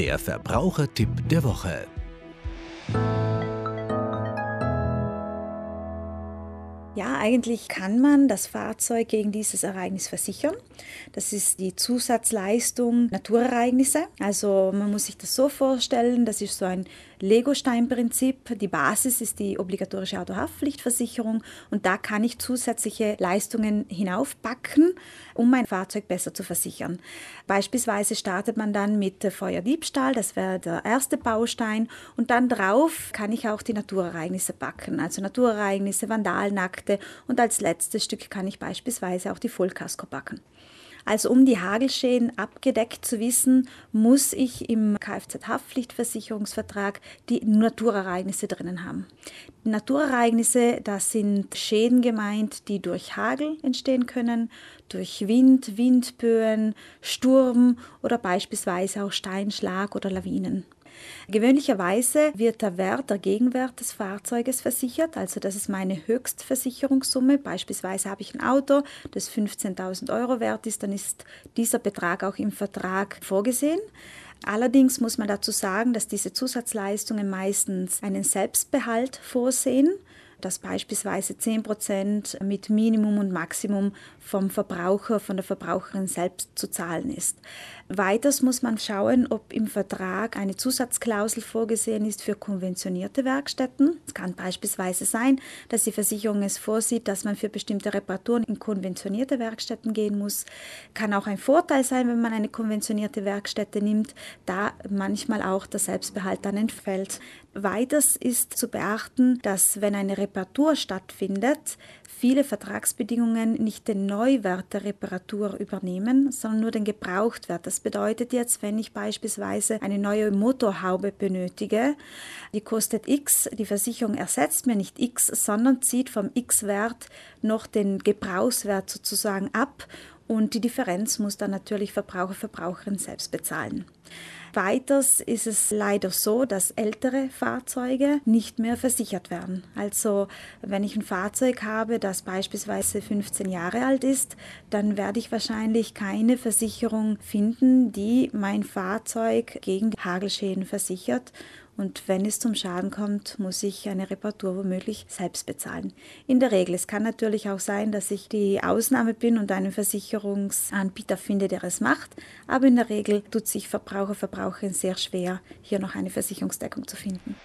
Der Verbrauchertipp der Woche. Ja, eigentlich kann man das Fahrzeug gegen dieses Ereignis versichern. Das ist die Zusatzleistung Naturereignisse. Also man muss sich das so vorstellen, das ist so ein Lego-Stein-Prinzip. Die Basis ist die obligatorische Autohaftpflichtversicherung und da kann ich zusätzliche Leistungen hinaufpacken, um mein Fahrzeug besser zu versichern. Beispielsweise startet man dann mit Feuerdiebstahl, das wäre der erste Baustein und dann drauf kann ich auch die Naturereignisse packen, also Naturereignisse, Vandalnakte und als letztes Stück kann ich beispielsweise auch die Vollkasko packen. Also um die Hagelschäden abgedeckt zu wissen, muss ich im Kfz-Haftpflichtversicherungsvertrag die Naturereignisse drinnen haben. Naturereignisse, das sind Schäden gemeint, die durch Hagel entstehen können, durch Wind, Windböen, Sturm oder beispielsweise auch Steinschlag oder Lawinen. Gewöhnlicherweise wird der Wert, der Gegenwert des Fahrzeuges versichert, also das ist meine Höchstversicherungssumme. Beispielsweise habe ich ein Auto, das 15.000 Euro wert ist, dann ist dieser Betrag auch im Vertrag vorgesehen. Allerdings muss man dazu sagen, dass diese Zusatzleistungen meistens einen Selbstbehalt vorsehen dass beispielsweise 10 Prozent mit Minimum und Maximum vom Verbraucher, von der Verbraucherin selbst zu zahlen ist. Weiters muss man schauen, ob im Vertrag eine Zusatzklausel vorgesehen ist für konventionierte Werkstätten. Es kann beispielsweise sein, dass die Versicherung es vorsieht, dass man für bestimmte Reparaturen in konventionierte Werkstätten gehen muss. Kann auch ein Vorteil sein, wenn man eine konventionierte Werkstätte nimmt, da manchmal auch der Selbstbehalt dann entfällt. Weiters ist zu beachten, dass wenn eine Reparatur stattfindet, viele Vertragsbedingungen nicht den Neuwert der Reparatur übernehmen, sondern nur den Gebrauchtwert. Das bedeutet jetzt, wenn ich beispielsweise eine neue Motorhaube benötige, die kostet X, die Versicherung ersetzt mir nicht X, sondern zieht vom X-Wert noch den Gebrauchswert sozusagen ab und die Differenz muss dann natürlich Verbraucher, Verbraucherin selbst bezahlen. Weiters ist es leider so, dass ältere Fahrzeuge nicht mehr versichert werden. Also wenn ich ein Fahrzeug habe, das beispielsweise 15 Jahre alt ist, dann werde ich wahrscheinlich keine Versicherung finden, die mein Fahrzeug gegen Hagelschäden versichert und wenn es zum Schaden kommt, muss ich eine Reparatur womöglich selbst bezahlen. In der Regel. Es kann natürlich auch sein, dass ich die Ausnahme bin und einen Versicherungsanbieter finde, der es macht. Aber in der Regel tut sich Verbraucher, Verbraucherin sehr schwer, hier noch eine Versicherungsdeckung zu finden.